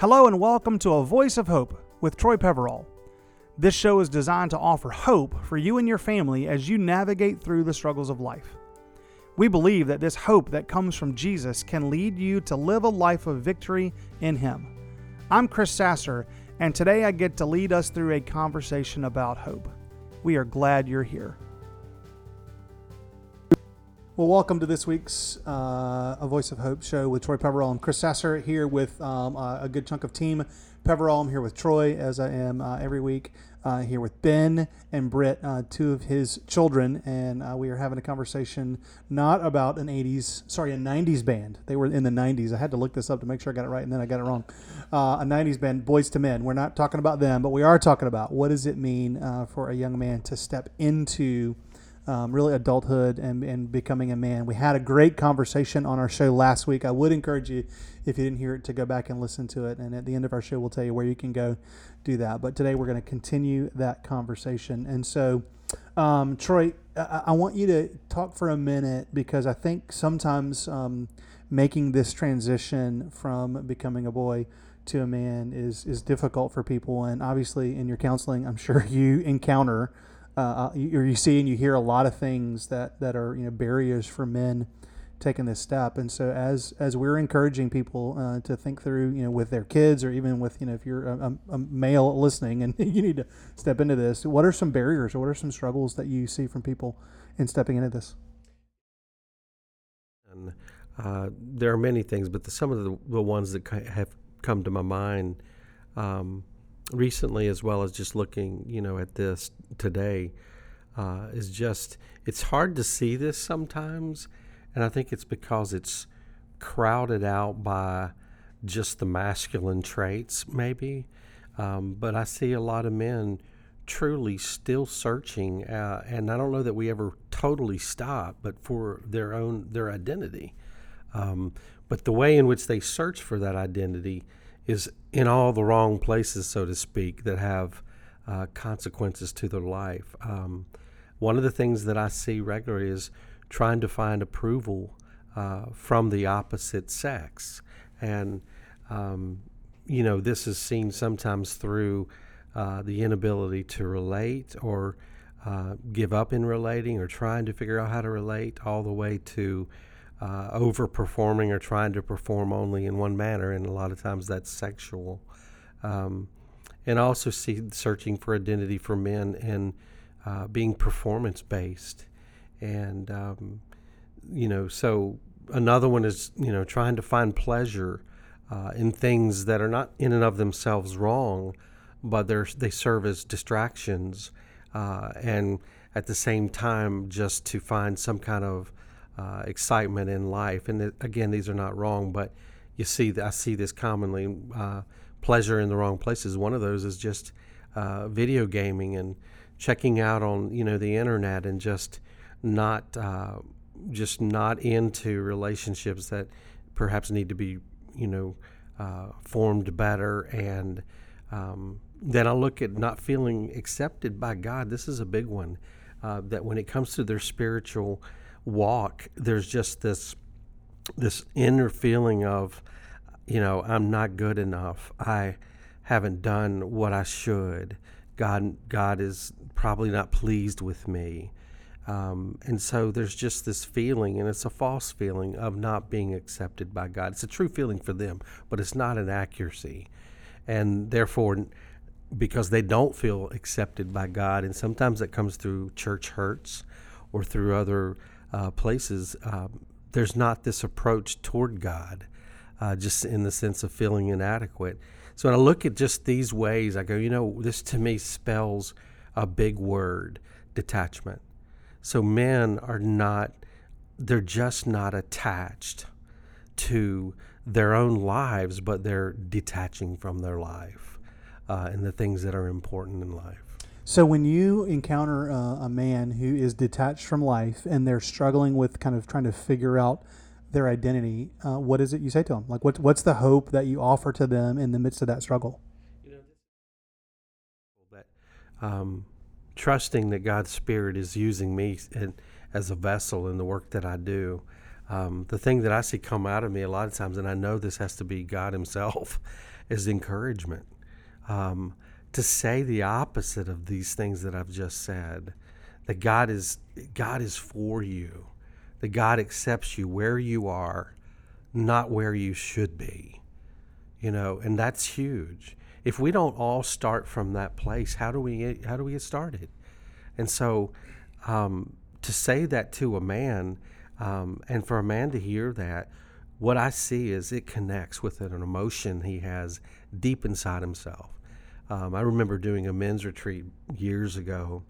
Hello and welcome to A Voice of Hope with Troy Peverall. This show is designed to offer hope for you and your family as you navigate through the struggles of life. We believe that this hope that comes from Jesus can lead you to live a life of victory in Him. I'm Chris Sasser, and today I get to lead us through a conversation about hope. We are glad you're here. Well, welcome to this week's uh, A Voice of Hope show with Troy Peverall. I'm Chris Sasser here with um, a good chunk of team. Peverall, I'm here with Troy, as I am uh, every week. Uh, here with Ben and Britt, uh, two of his children, and uh, we are having a conversation not about an 80s, sorry, a 90s band. They were in the 90s. I had to look this up to make sure I got it right, and then I got it wrong. a 90s band, Boys to Men. We're not talking about them, but we are talking about what does it mean for a young man to step into um, really adulthood and, and becoming a man. We had a great conversation on our show last week. I would encourage you, if you didn't hear it, to go back and listen to it. And at the end of our show, we'll tell you where you can go do that. But today we're going to continue that conversation. And so, um, Troy, I, I, want you to talk for a minute because I think sometimes um, making this transition from becoming a boy to a man is is difficult for people. And obviously, in your counseling, I'm sure you encounter uh, uh you, you see and you hear a lot of things that, that are you know barriers for men taking this step. And so as as we're encouraging people uh, to think through, you know, with their kids or even with you know if you're a, a, male listening and you need to step into this, what are some barriers or what are some struggles that you see from people in stepping into this? And uh, there are many things, but the, some of the, the ones that have come to my mind. Um, recently, as well as just looking, you know, at this today, uh, is just it's hard to see this sometimes, and I think it's because it's crowded out by just the masculine traits, maybe. Um, but I see a lot of men truly still searching, uh, and I don't know that we ever totally stop, but for their own their identity. Um, but the way in which they search for that identity is in all the wrong places, so to speak, that have uh, consequences to their life. Um, one of the things that I see regularly is trying to find approval uh, from the opposite sex. And, um, you know, this is seen sometimes through uh, the inability to relate or uh, give up in relating or trying to figure out how to relate, all the way to uh, overperforming or trying to perform only in one manner, and a lot of times that's sexual. Um, and also see searching for identity for men and uh, being performance based, and um, you know, so another one is you know trying to find pleasure uh, in things that are not in and of themselves wrong, but they they serve as distractions, uh, and at the same time just to find some kind of uh, excitement in life. And again, these are not wrong, but you see, I see this commonly. Uh, pleasure in the wrong places. One of those is just uh, video gaming and checking out on you know the internet and just not uh, just not into relationships that perhaps need to be you know uh, formed better and um, then I look at not feeling accepted by God. This is a big one. Uh, that when it comes to their spiritual walk, there's just this this inner feeling of, you know, I'm not good enough. I haven't done what I should. God, God is probably not pleased with me. Um, and so there's just this feeling, and it's a false feeling of not being accepted by God. It's a true feeling for them, but it's not an accuracy. And therefore, because they don't feel accepted by God, and sometimes that comes through church hurts or through other uh, places, um, there's not this approach toward God, uh, just in the sense of feeling inadequate. So when I look at just these ways, I go, you know, this to me spells a big word detachment. So men are not, they're just not attached to their own lives, but they're detaching from their life uh, and the things that are important in life. So when you encounter uh, a man who is detached from life and they're struggling with kind of trying to figure out their identity, uh, what is it you say to them? Like, what, what's the hope that you offer to them in the midst of that struggle? You know, um, trusting that God's Spirit is using me in, as a vessel in the work that I do. Um, the thing that I see come out of me a lot of times, and I know this has to be God Himself, is encouragement. Um, to say the opposite of these things that I've just said, that God is God is for you, that God accepts you where you are, not where you should be. You know, and that's huge. If we don't all start from that place, how do we how do we get started? And so, um, to say that to a man, um, and for a man to hear that, what I see is it connects with an emotion he has deep inside himself. Um, I remember doing a men's retreat years ago,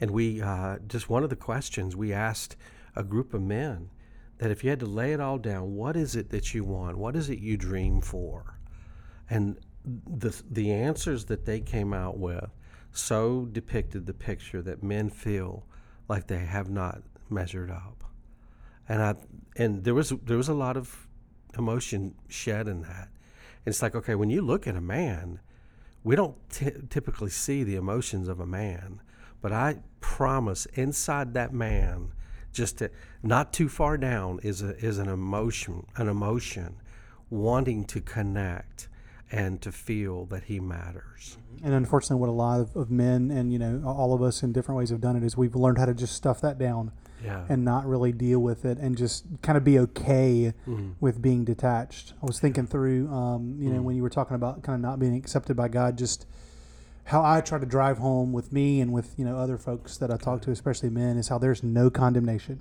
and we uh, just one of the questions we asked a group of men that if you had to lay it all down, what is it that you want? What is it you dream for? And the the answers that they came out with so depicted the picture that men feel like they have not measured up. And I and there was there was a lot of emotion shed in that. And it's like okay, when you look at a man, we don't t- typically see the emotions of a man, but I promise inside that man, just to, not too far down, is a, is an emotion, an emotion, wanting to connect and to feel that he matters. And unfortunately, what a lot of, of men and you know all of us in different ways have done it is we've learned how to just stuff that down Yeah. and not really deal with it and just kind of be okay Mhm. with being detached. I was thinking through, um, you know, Mm. when you were talking about kind of not being accepted by God, just how I try to drive home with me and with you know other folks that I talk to, especially men, is how there's no condemnation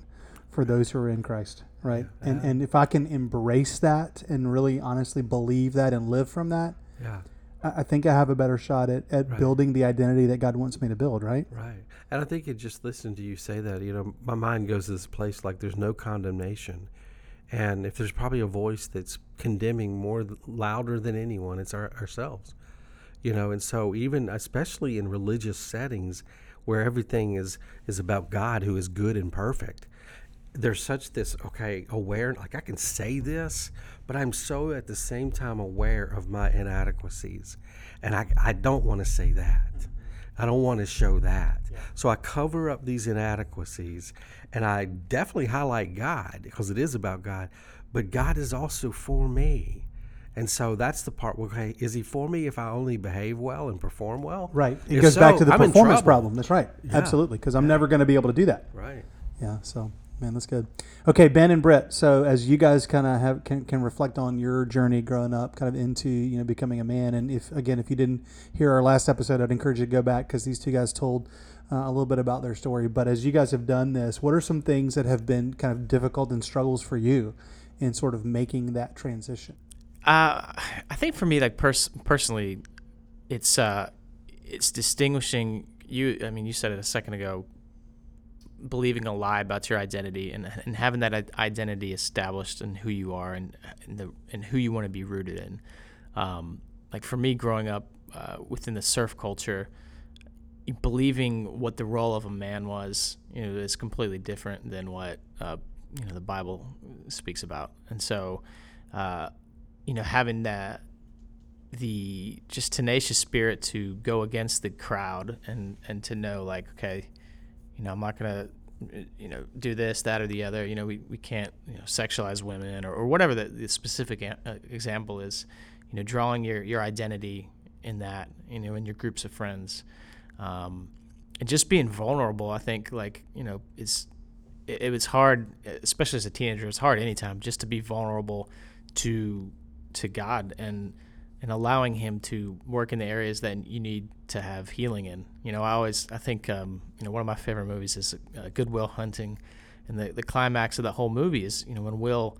for those who are in Christ, right? And Yeah. and if I can embrace that and really honestly believe that and live from that, yeah. I I think I have a better shot at, at Right. building the identity that God wants me to build, right? Right. And I think it just listening to you say that, you know, my mind goes to this place like there's no condemnation. And if there's probably a voice that's condemning more louder than anyone, it's our, ourselves. You know, and so even especially in religious settings where everything is is about God who is good and perfect, there's such this okay aware like I can say this, but I'm so at the same time aware of my inadequacies, and I I don't want to say that. I don't want to show that. So I cover up these inadequacies, and I definitely highlight God because it is about God, but God is also for me. And so that's the part where, okay, is he for me if I only behave well and perform well? Right. It If goes back to the I'm performance problem. That's right. Yeah. Absolutely. Because I'm never going to be able to do that. Right. Yeah. So, man, that's good. Okay, Ben and Britt. So, as you guys kind of have can, can reflect on your journey growing up, kind of into you know becoming a man, and if again, if you didn't hear our last episode, I'd encourage you to go back because these two guys told uh, a little bit about their story. But as you guys have done this, what are some things that have been kind of difficult and struggles for you in sort of making that transition? Uh, I think for me, like pers- personally, it's uh, it's distinguishing you. I mean, you said it a second ago. Believing a lie about your identity and, and having that identity established and who you are and and, the, and who you want to be rooted in. Um, like for me, growing up uh, within the surf culture, believing what the role of a man was, you know, is completely different than what uh, you know the Bible speaks about. And so, uh, you know, having that the just tenacious spirit to go against the crowd and and to know like, okay, you know, I'm not gonna you know do this that or the other. You know we, we can't you know sexualize women or, or whatever the, the specific a- uh, example is. You know drawing your your identity in that you know in your groups of friends um, and just being vulnerable i think like you know it's it, it was hard especially as a teenager it's hard anytime just to be vulnerable to to god. And and allowing him to work in the areas that you need to have healing in. You know i always i think um, you know one of my favorite movies is uh, Good Will Hunting. And the, the climax of the whole movie is you know when will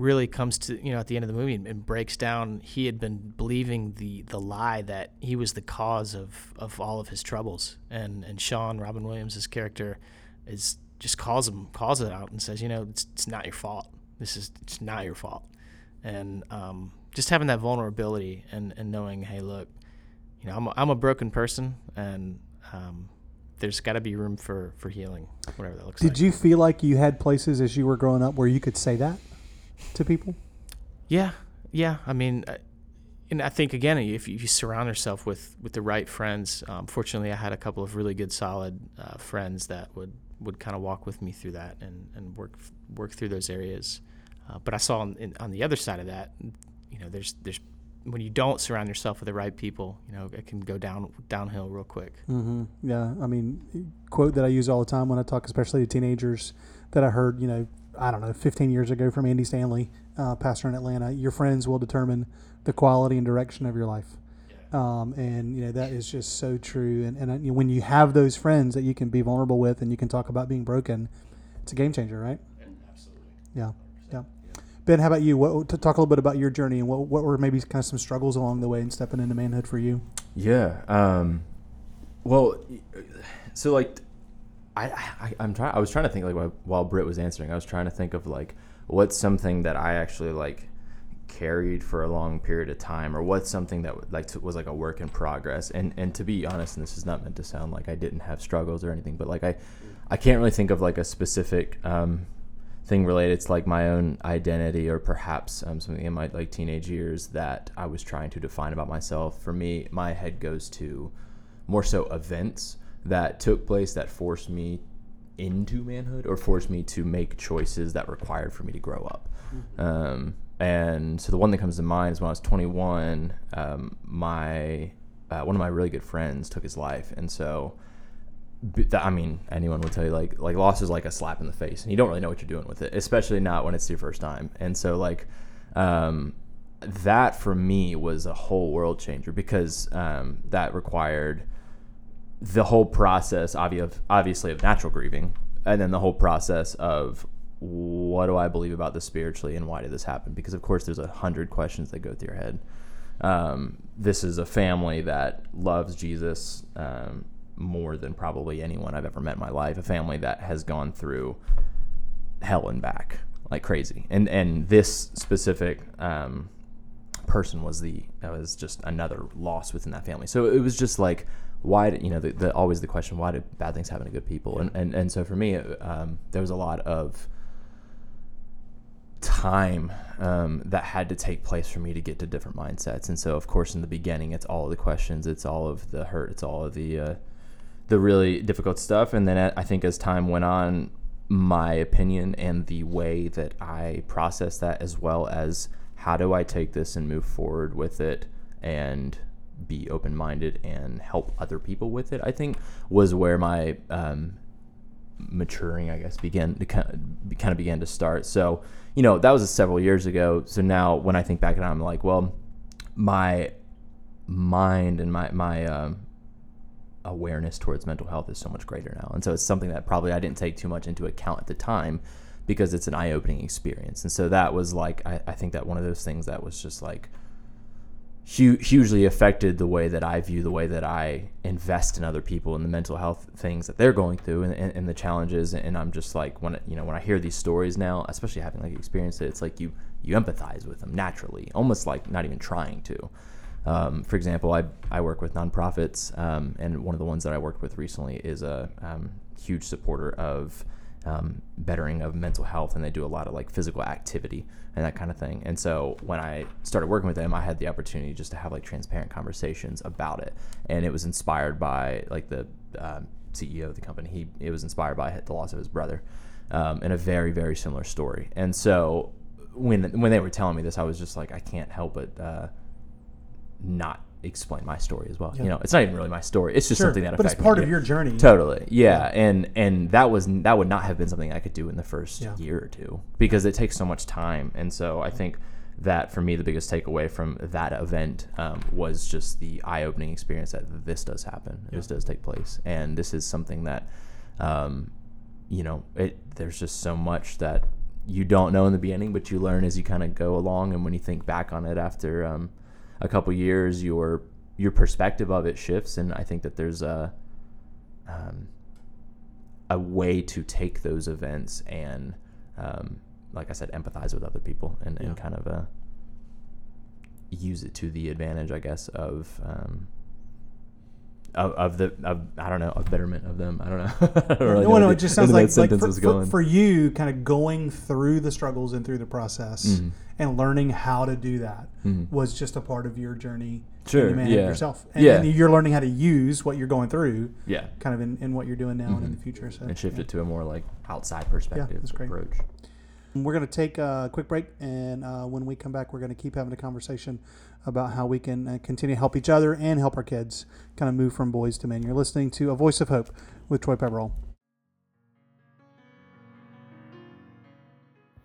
really comes to you know at the end of the movie and, and breaks down he had been believing the the lie that he was the cause of of all of his troubles. And and Sean Robin Williams' character is just calls him calls it out and says you know it's, it's not your fault. This is it's not your fault. And um, just having that vulnerability and and knowing hey look you know I'm a, I'm a broken person and um, there's got to be room for for healing whatever that looks Did like Did you feel like you had places as you were growing up where you could say that to people? Yeah, yeah. I mean, uh, and I think again, if you, if you surround yourself with with the right friends, um, fortunately, I had a couple of really good, solid uh, friends that would would kind of walk with me through that and and work work through those areas. Uh, but I saw on, in, on the other side of that, you know, there's there's when you don't surround yourself with the right people, you know, it can go down downhill real quick. Mm-hmm. Yeah, I mean, quote that I use all the time when I talk, especially to teenagers, that I heard, you know, I don't know, 15 years ago from Andy Stanley, uh, pastor in Atlanta. Your friends will determine the quality and direction of your life. Um, and you know that is just so true. And, and uh, when you have those friends that you can be vulnerable with, and you can talk about being broken, it's a game changer, right? Absolutely. Yeah, yeah. Ben, how about you? What to talk a little bit about your journey and what what were maybe kind of some struggles along the way in stepping into manhood for you? Yeah. Um, well, so like, I, I I'm trying. I was trying to think like while, Britt was answering, I was trying to think of like what's something that I actually like carried for a long period of time or what's something that like was like a work in progress and and to be honest and this is not meant to sound like i didn't have struggles or anything but like i i can't really think of like a specific um, thing related to like my own identity or perhaps um, something in my like teenage years that i was trying to define about myself. For me my head goes to more so events that took place that forced me into manhood or forced me to make choices that required for me to grow up. Um, and so the one that comes to mind is when I was 21, um, my uh, one of my really good friends took his life, and so I mean anyone would tell you like like loss is like a slap in the face, and you don't really know what you're doing with it, especially not when it's your first time. And so like um, that for me was a whole world changer because um, that required the whole process obviously of natural grieving, and then the whole process of what do I believe about this spiritually and why did this happen? Because of course there's a hundred questions that go through your head. Um, this is a family that loves Jesus um, more than probably anyone I've ever met in my life. A family that has gone through hell and back like crazy. And and this specific um, person was the was just another loss within that family. So it was just like why you know the, the always the question why do bad things happen to good people and and, and so for me um, there was a lot of time um, that had to take place for me to get to different mindsets. And so, of course, in the beginning, it's all of the questions, it's all of the hurt, it's all of the uh, the really difficult stuff. And then I think as time went on, my opinion and the way that I process that, as well as how do I take this and move forward with it and be open minded and help other people with it, I think was where my um, maturing, I guess, began to kind of, kind of began to start. So, you know, that was several years ago. So now when I think back on it, I'm like, well, my mind and my, my, um, awareness towards mental health is so much greater now. And so it's something that probably I didn't take too much into account at the time because it's an eye opening experience. And so that was like, I, I think that one of those things that was just like, hu- hugely affected the way that I view the way that I invest in other people and the mental health things that they're going through and, and, and, the challenges. And I'm just like when you know when I hear these stories now, especially having like experienced it, it's like you you empathize with them naturally, almost like not even trying to. Um, for example, I, I work with nonprofits, um, and one of the ones that I worked with recently is a um, huge supporter of um, bettering of mental health, and they do a lot of like physical activity and that kind of thing. And so when I started working with them, I had the opportunity just to have like transparent conversations about it, and it was inspired by like the um, CEO of the company. He it was inspired by the loss of his brother, um, and a very very similar story. And so when when they were telling me this, I was just like, I can't help but uh, not explain my story as well. Yeah. You know, it's not even really my story. It's just sure, something that but it's part me. of your journey. Totally, yeah. yeah. And and that was that would not have been something I could do in the first yeah. year or two because it takes so much time. And so I think that for me the biggest takeaway from that event um, was just the eye-opening experience that this does happen. This does take place, and this is something that, um, you know, it there's just so much that you don't know in the beginning, but you learn as you kind of go along. And when you think back on it after um, a couple years, your your perspective of it shifts, and I think that there's a um, a way to take those events and, um, like I said, empathize with other people and, yeah. and kind of uh, use it to the advantage, I guess, of um, of, of the of, I don't know of betterment of them. I don't know. I don't really no, no, it just sounds like, like for, for, for, you, kind of going through the struggles and through the process mm-hmm. And learning how to do that mm-hmm. was just a part of your journey. Sure. To yeah. yourself. And, yeah. and you're learning how to use what you're going through. Yeah. Kind of in, in what you're doing now mm-hmm. and in the future. So and shift yeah. it to a more like outside perspective yeah, that's great. approach. We're going to take a quick break, and uh, when we come back, we're going to keep having a conversation about how we can uh, continue to help each other and help our kids kind of move from boys to men. You're listening to A Voice of Hope with Troy Peverall.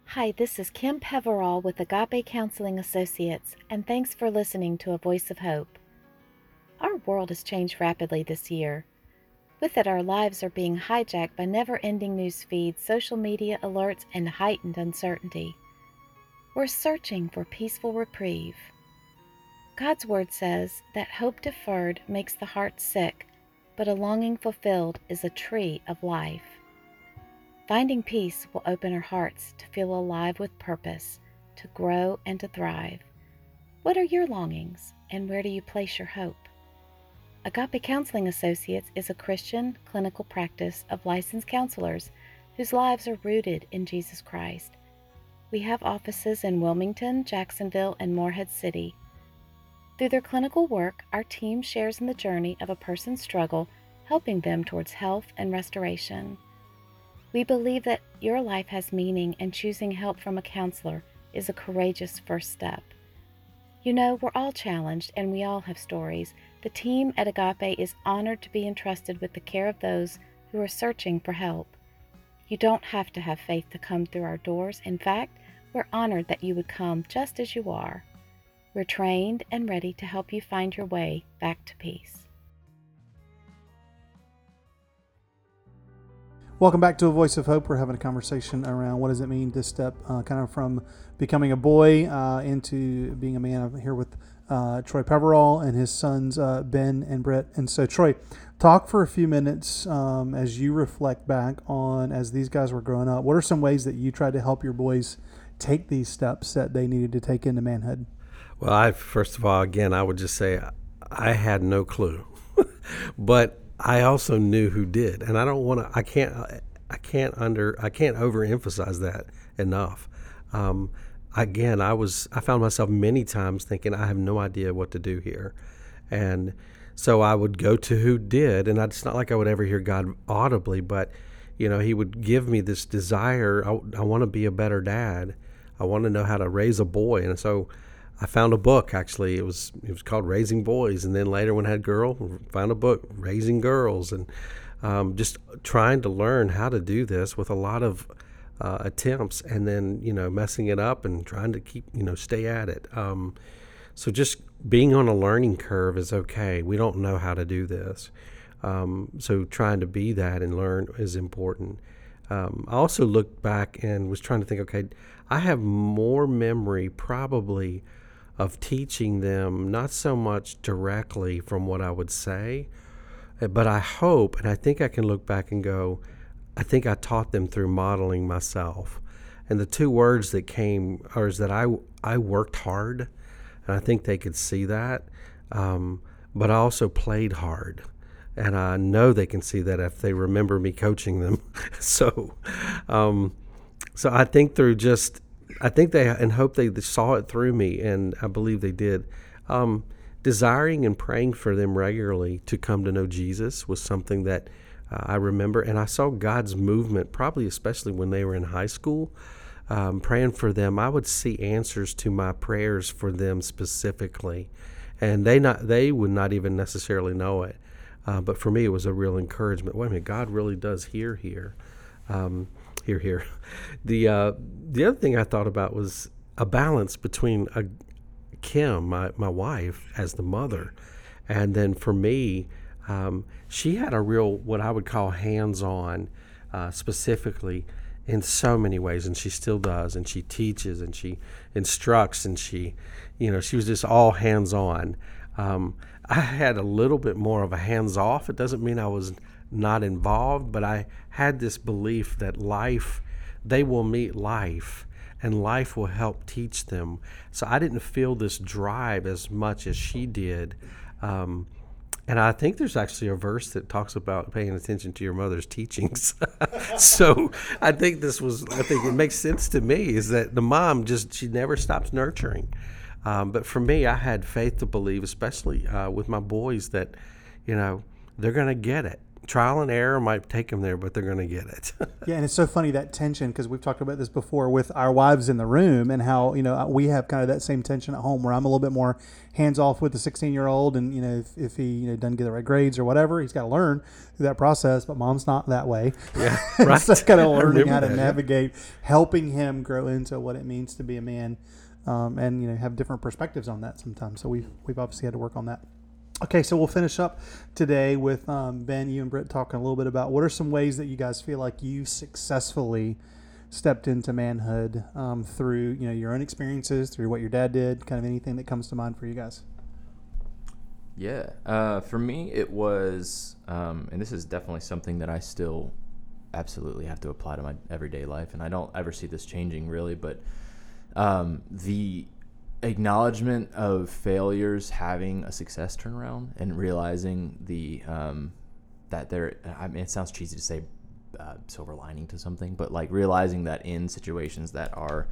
Hi, this is Kim Peverall with Agape Counseling Associates, and thanks for listening to A Voice of Hope. Our world has changed rapidly this year. With it, our lives are being hijacked by never ending news feeds, social media alerts, and heightened uncertainty. We're searching for peaceful reprieve. God's Word says that hope deferred makes the heart sick, but a longing fulfilled is a tree of life. Finding peace will open our hearts to feel alive with purpose, to grow and to thrive. What are your longings, and where do you place your hope? Agape Counseling Associates is a Christian clinical practice of licensed counselors whose lives are rooted in Jesus Christ. We have offices in Wilmington, Jacksonville, and Morehead City. Through their clinical work, our team shares in the journey of a person's struggle, helping them towards health and restoration. We believe that your life has meaning, and choosing help from a counselor is a courageous first step. You know, we're all challenged and we all have stories. The team at Agape is honored to be entrusted with the care of those who are searching for help. You don't have to have faith to come through our doors. In fact, we're honored that you would come just as you are. We're trained and ready to help you find your way back to peace. Welcome back to A Voice of Hope. We're having a conversation around what does it mean to step uh, kind of from becoming a boy uh, into being a man. I'm here with uh, Troy Peverall and his sons uh, Ben and Britt. And so, Troy, talk for a few minutes um, as you reflect back on as these guys were growing up. What are some ways that you tried to help your boys take these steps that they needed to take into manhood? Well, I first of all, again, I would just say I had no clue, but I also knew who did, and I don't want to. I can't. I can't under. I can't overemphasize that enough. Um, again, I was. I found myself many times thinking I have no idea what to do here, and so I would go to who did, and it's not like I would ever hear God audibly, but you know, He would give me this desire. I, I want to be a better dad. I want to know how to raise a boy, and so I found a book actually. It was it was called Raising Boys, and then later when I had girl, found a book Raising Girls, and um, just trying to learn how to do this with a lot of uh, attempts, and then you know messing it up and trying to keep you know stay at it. Um, so just being on a learning curve is okay. We don't know how to do this, um, so trying to be that and learn is important. Um, I also looked back and was trying to think. Okay, I have more memory probably of teaching them not so much directly from what I would say, eh, but I hope and I think I can look back and go, I think I taught them through modeling myself. And the two words that came are is that I, I worked hard, and I think they could see that, um, but I also played hard. And I know they can see that if they remember me coaching them. so, um, so I think through just I think they and hope they saw it through me, and I believe they did. Um, desiring and praying for them regularly to come to know Jesus was something that uh, I remember, and I saw God's movement, probably especially when they were in high school. Um, praying for them, I would see answers to my prayers for them specifically, and they not they would not even necessarily know it. Uh, but for me, it was a real encouragement. Wait a minute, God really does hear here. Um, here, here. The uh, the other thing I thought about was a balance between a, Kim, my my wife, as the mother, and then for me, um, she had a real what I would call hands-on, uh, specifically in so many ways, and she still does, and she teaches and she instructs, and she, you know, she was just all hands-on. Um, I had a little bit more of a hands-off. It doesn't mean I was not involved, but I had this belief that life, they will meet life and life will help teach them. So I didn't feel this drive as much as she did. Um, and I think there's actually a verse that talks about paying attention to your mother's teachings. so I think this was, I think it makes sense to me is that the mom just, she never stops nurturing. Um, but for me, I had faith to believe, especially uh, with my boys, that, you know, they're going to get it trial and error might take them there, but they're going to get it. Yeah, and it's so funny that tension because we've talked about this before with our wives in the room and how you know we have kind of that same tension at home where I'm a little bit more hands off with the 16 year old, and you know if, if he you know doesn't get the right grades or whatever, he's got to learn through that process. But mom's not that way. yeah, right. so kind of learning how to that, yeah. navigate, helping him grow into what it means to be a man, um, and you know have different perspectives on that sometimes. So we've we've obviously had to work on that. Okay, so we'll finish up today with um, Ben, you and Britt talking a little bit about what are some ways that you guys feel like you successfully stepped into manhood um, through you know your own experiences, through what your dad did, kind of anything that comes to mind for you guys. Yeah. Uh, for me, it was, um, and this is definitely something that I still absolutely have to apply to my everyday life, and I don't ever see this changing really, but um, the acknowledgement of failures having a success turnaround and realizing the um, that there. I mean, it sounds cheesy to say uh, silver lining to something, but like realizing that in situations that are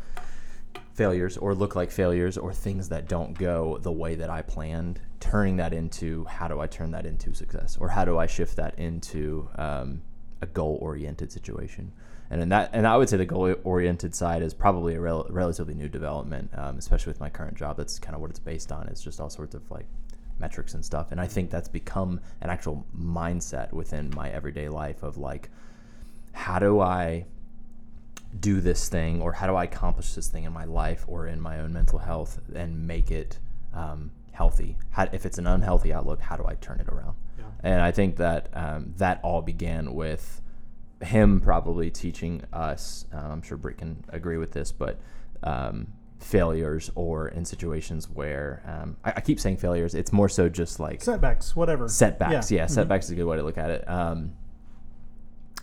failures or look like failures or things that don't go the way that I planned, turning that into how do I turn that into success or how do I shift that into um, a goal oriented situation. And in that, and I would say the goal oriented side is probably a rel- relatively new development, um, especially with my current job. That's kind of what it's based on. It's just all sorts of like metrics and stuff. And I think that's become an actual mindset within my everyday life of like, how do I do this thing or how do I accomplish this thing in my life or in my own mental health and make it um, healthy? How, if it's an unhealthy outlook, how do I turn it around? Yeah. And I think that um, that all began with him probably teaching us. Uh, I'm sure Britt can agree with this, but um, failures or in situations where um, I, I keep saying failures, it's more so just like Setbacks, whatever. setbacks. Yeah, Mhm. setbacks is a good way to look at it. Um,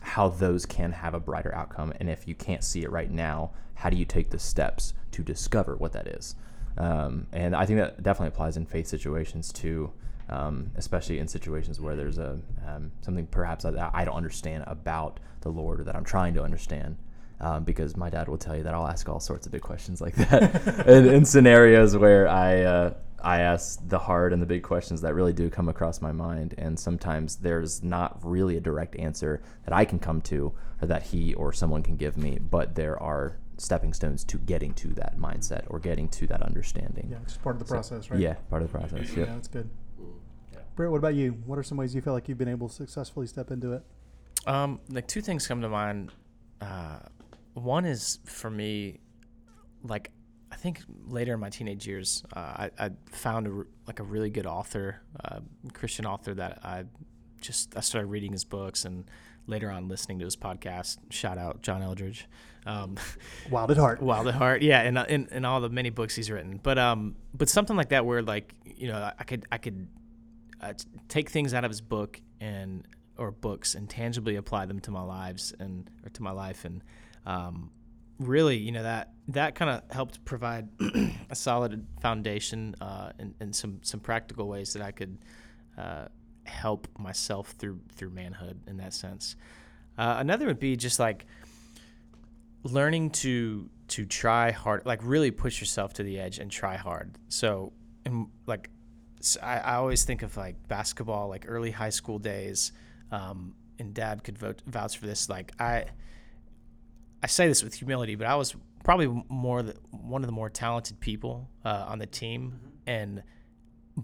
how those can have a brighter outcome, and if you can't see it right now, how do you take the steps to discover what that is? Um, and I think that definitely applies in faith situations too, um, especially in situations where there's a um, something perhaps that I don't understand about the Lord or that I'm trying to understand. Um, because my dad will tell you that I'll ask all sorts of big questions like that in, in scenarios where I uh, I ask the hard and the big questions that really do come across my mind, and sometimes there's not really a direct answer that I can come to or that he or someone can give me, but there are stepping stones to getting to that mindset or getting to that understanding. Yeah, just part of the process, right? Yeah, part of the process. Yeah, Yeah. that's good. Britt, what about you? What are some ways you feel like you've been able to successfully step into it? Um, like two things come to mind. Uh, one is for me, like I think later in my teenage years, uh, I, I found a, like a really good author, uh, Christian author that I just I started reading his books and later on listening to his podcast. Shout out John Eldredge. Um, Wild at heart. Wild at Heart, yeah, and in, in all the many books he's written, but um, but something like that where like you know I could I could uh, t- take things out of his book and or books and tangibly apply them to my lives and or to my life and um, really you know that that kind of helped provide a solid foundation uh, and, and some some practical ways that I could uh, help myself through through manhood in that sense. Uh, another would be just like learning to to try hard, like really push yourself to the edge and try hard. So, and like, I I always think of like basketball, like early high school days. Um, and Dad could vote, vouch for this. Like I, I say this with humility, but I was probably more the, one of the more talented people uh, on the team, and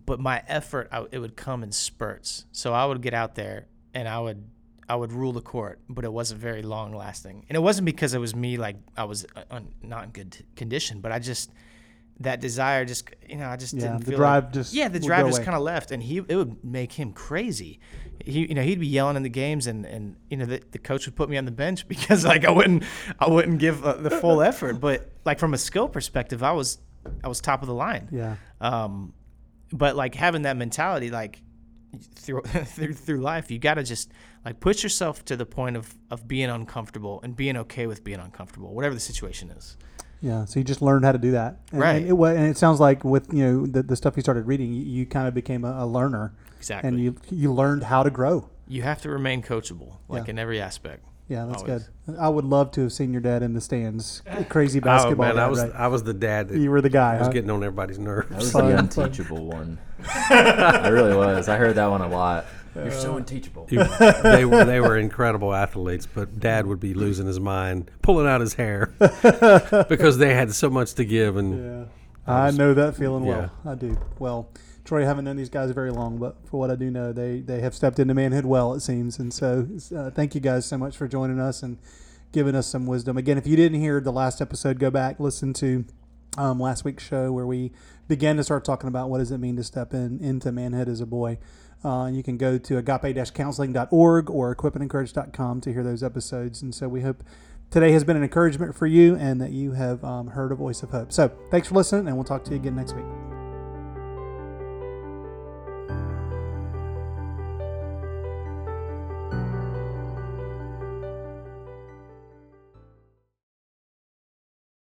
but my effort I, it would come in spurts. So I would get out there and I would I would rule the court, but it wasn't very long lasting. And it wasn't because it was me like I was uh, not in good t- condition, but I just that desire just you know I just Yeah, didn't the feel drive like, just yeah the drive just kind of left, and he it would make him crazy. He you know he'd be yelling in the games, and and you know the, the coach would put me on the bench because like I wouldn't I wouldn't give uh, the full effort, but like from a skill perspective, I was I was top of the line. Yeah. Um, but like having that mentality, like through through, through life, you got to just like push yourself to the point of of being uncomfortable and being okay with being uncomfortable, whatever the situation is. Yeah, so you just learned how to do that, and, Right. And it, and it sounds like with you know the, the stuff you started reading, you, you kind of became a, a learner, Exactly. and you you learned how to grow. You have to remain coachable, like Yeah. in every aspect. Yeah, that's Always. good. I would love to have seen your dad in the stands, crazy basketball. Oh basketball. man, I was right? I was the dad that you were the guy. I was huh? getting on everybody's nerves. I was the fun. unteachable one. I really was. I heard that one a lot. You're so unteachable. You- they were they were incredible athletes, but Dad would be losing his mind, pulling out his hair because they had so much to give. And Yeah, I know that feeling well. yeah. I do. Well, Troy, I haven't known these guys very long, but for what I do know, they they have stepped into manhood well, it seems. And so, uh, thank you guys so much for joining us and giving us some wisdom. Again, if you didn't hear the last episode, go back listen to um, last week's show where we began to start talking about what does it mean to step in into manhood as a boy. Uh, you can go to agape-counseling.org or equipandencourage.com to hear those episodes. And so we hope today has been an encouragement for you and that you have um, heard a voice of hope. So thanks for listening, and we'll talk to you again next week.